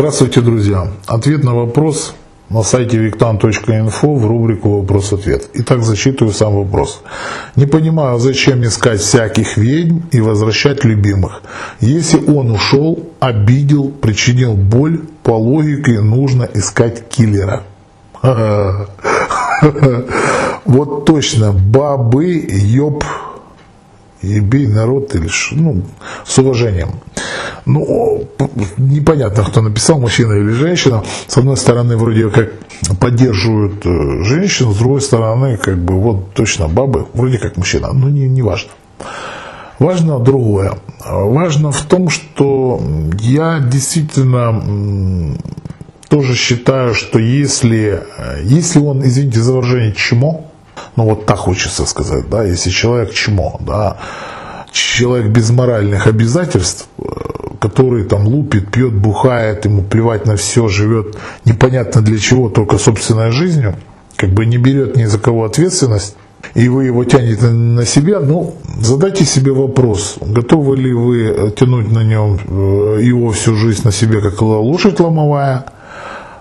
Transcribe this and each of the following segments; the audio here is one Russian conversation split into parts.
Здравствуйте, друзья. Ответ на вопрос на сайте виктан.инфо в рубрику «Вопрос-ответ». Итак, зачитываю сам вопрос. Не понимаю, зачем искать всяких ведьм и возвращать любимых. Если он ушел, обидел, причинил боль, по логике нужно искать киллера. Вот точно, бабы, ёб, ебей народ или ну, с уважением. Ну, непонятно, кто написал, мужчина или женщина. С одной стороны, вроде как поддерживают э, женщину, с другой стороны, как бы, вот точно бабы, вроде как мужчина, но не, не важно. Важно другое. Важно в том, что я действительно тоже считаю, что если, э, если он, извините за выражение, чмо, ну вот так хочется сказать, да, если человек чмо, да, человек без моральных обязательств, э, который там лупит, пьет, бухает, ему плевать на все, живет непонятно для чего, только собственной жизнью, как бы не берет ни за кого ответственность, и вы его тянете на себя, ну, задайте себе вопрос, готовы ли вы тянуть на нем э, его всю жизнь на себе, как лошадь ломовая,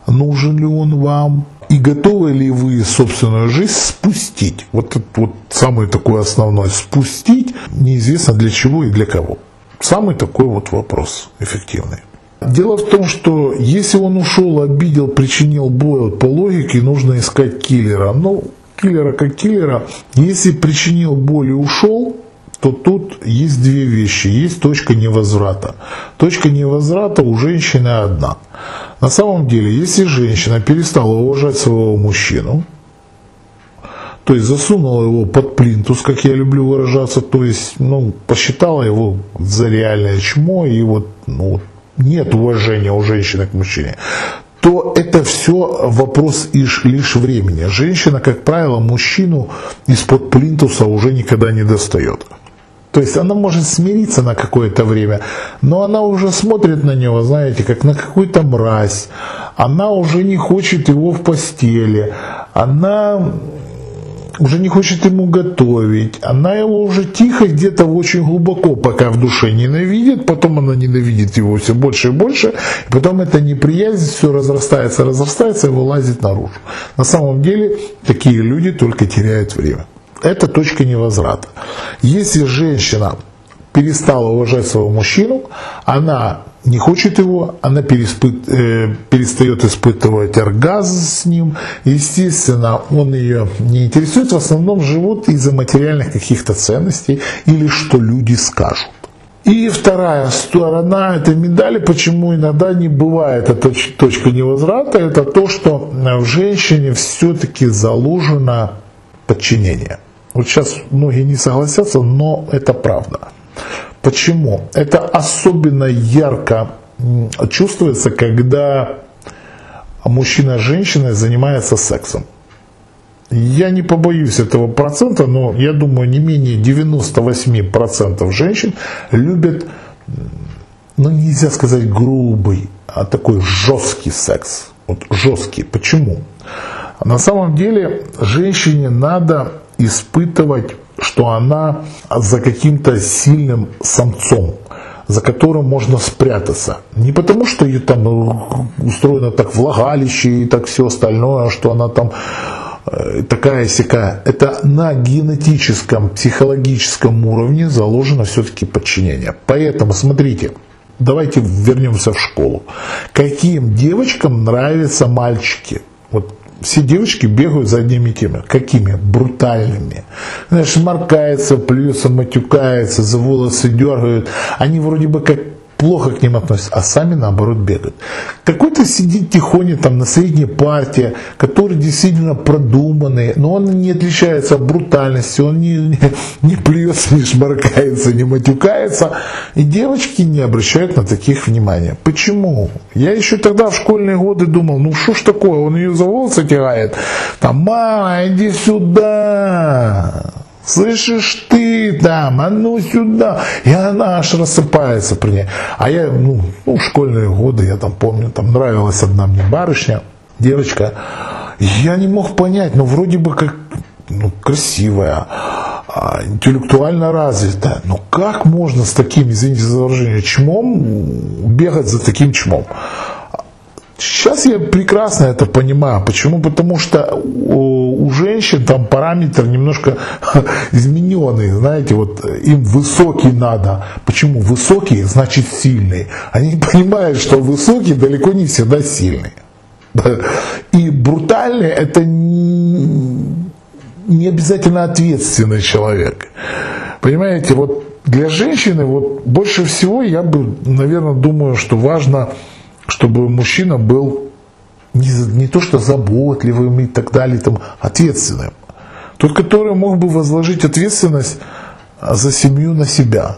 нужен ли он вам, и готовы ли вы собственную жизнь спустить? Вот вот самый такой основной. Спустить неизвестно для чего и для кого. Самый такой вот вопрос эффективный. Дело в том, что если он ушел, обидел, причинил боль, по логике нужно искать киллера. Ну, киллера как киллера. Если причинил боль и ушел, то тут есть две вещи. Есть точка невозврата. Точка невозврата у женщины одна. На самом деле, если женщина перестала уважать своего мужчину, то есть засунула его под плинтус, как я люблю выражаться, то есть ну, посчитала его за реальное чмо, и вот ну, нет уважения у женщины к мужчине, то это все вопрос лишь времени. Женщина, как правило, мужчину из-под плинтуса уже никогда не достает. То есть она может смириться на какое-то время, но она уже смотрит на него, знаете, как на какую-то мразь. Она уже не хочет его в постели. Она уже не хочет ему готовить, она его уже тихо где-то очень глубоко пока в душе ненавидит, потом она ненавидит его все больше и больше, и потом эта неприязнь все разрастается, разрастается и вылазит наружу. На самом деле такие люди только теряют время. Это точка невозврата. Если женщина перестала уважать своего мужчину, она не хочет его, она переспыт, э, перестает испытывать оргазм с ним. Естественно, он ее не интересует, в основном живут из-за материальных каких-то ценностей или что люди скажут. И вторая сторона этой медали, почему иногда не бывает эта точка невозврата, это то, что в женщине все-таки заложено подчинение. Вот сейчас многие не согласятся, но это правда. Почему? Это особенно ярко чувствуется, когда мужчина с женщиной занимается сексом. Я не побоюсь этого процента, но я думаю, не менее 98% женщин любят, ну нельзя сказать грубый, а такой жесткий секс. Вот жесткий. Почему? На самом деле женщине надо испытывать, что она за каким-то сильным самцом, за которым можно спрятаться. Не потому, что ее там устроено так влагалище и так все остальное, что она там э, такая сякая. Это на генетическом, психологическом уровне заложено все-таки подчинение. Поэтому смотрите, давайте вернемся в школу. Каким девочкам нравятся мальчики? Вот все девочки бегают за одними теми. Какими? Брутальными. Знаешь, моркается, плюется, матюкается, за волосы дергают. Они вроде бы как плохо к ним относятся, а сами наоборот бегают. Какой-то сидит тихоня там на средней партии, который действительно продуманный, но он не отличается от брутальности, он не, не, не плюется, не шмаркается, не матюкается. И девочки не обращают на таких внимания. Почему? Я еще тогда в школьные годы думал, ну что ж такое, он ее за волосы тягает. Там, мама, иди сюда. Слышишь ты там, а ну сюда. И она аж рассыпается при ней. А я, ну, ну, школьные годы, я там помню, там нравилась одна мне барышня, девочка. Я не мог понять, ну, вроде бы как, ну, красивая, а, интеллектуально развитая. Но как можно с таким, извините за выражение, чмом бегать за таким чмом? Сейчас я прекрасно это понимаю. Почему? Потому что у женщин там параметр немножко измененный. Знаете, вот им высокий надо. Почему? Высокий значит сильный. Они понимают, что высокий далеко не всегда сильный. И брутальный это не обязательно ответственный человек. Понимаете, вот для женщины вот больше всего я бы, наверное, думаю, что важно, чтобы мужчина был не, не то что заботливым и так далее, там, ответственным. Тот, который мог бы возложить ответственность за семью на себя.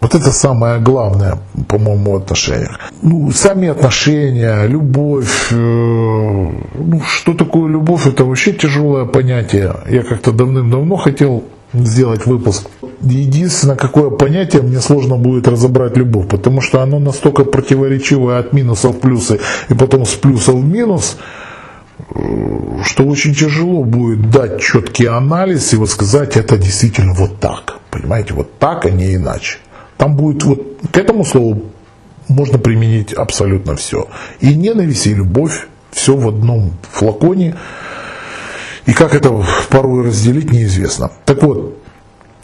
Вот это самое главное, по-моему, в отношениях. Ну, сами отношения, любовь. Э, ну, что такое любовь, это вообще тяжелое понятие. Я как-то давным-давно хотел сделать выпуск. Единственное, какое понятие мне сложно будет разобрать любовь, потому что оно настолько противоречивое от минуса в плюсы и потом с плюса в минус, э, что очень тяжело будет дать четкий анализ и вот сказать, это действительно вот так. Понимаете, вот так, а не иначе. Там будет вот к этому слову можно применить абсолютно все. И ненависть, и любовь, все в одном флаконе. И как это порой разделить, неизвестно. Так вот,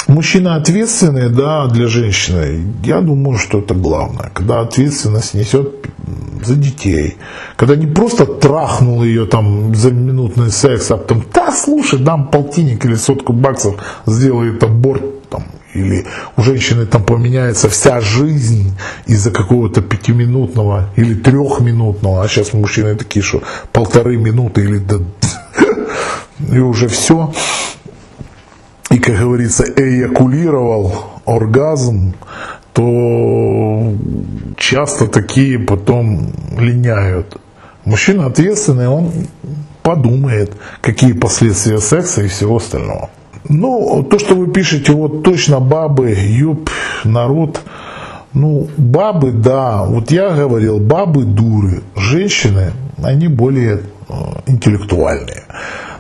мужчина ответственный, да, для женщины, я думаю, что это главное. Когда ответственность несет за детей. Когда не просто трахнул ее там за минутный секс, а потом, да, слушай, дам полтинник или сотку баксов, сделает аборт там, или у женщины там поменяется вся жизнь из-за какого-то пятиминутного или трехминутного, а сейчас мужчины такие, что полторы минуты или да, и уже все. И, как говорится, эякулировал оргазм, то часто такие потом линяют. Мужчина ответственный, он подумает, какие последствия секса и всего остального. Ну, то, что вы пишете, вот точно бабы, юб, народ. Ну, бабы, да, вот я говорил, бабы дуры, женщины, они более э, интеллектуальные.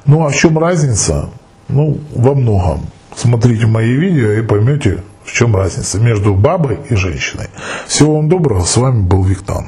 Ну, а в чем разница? Ну, во многом. Смотрите мои видео и поймете, в чем разница между бабой и женщиной. Всего вам доброго, с вами был Виктор.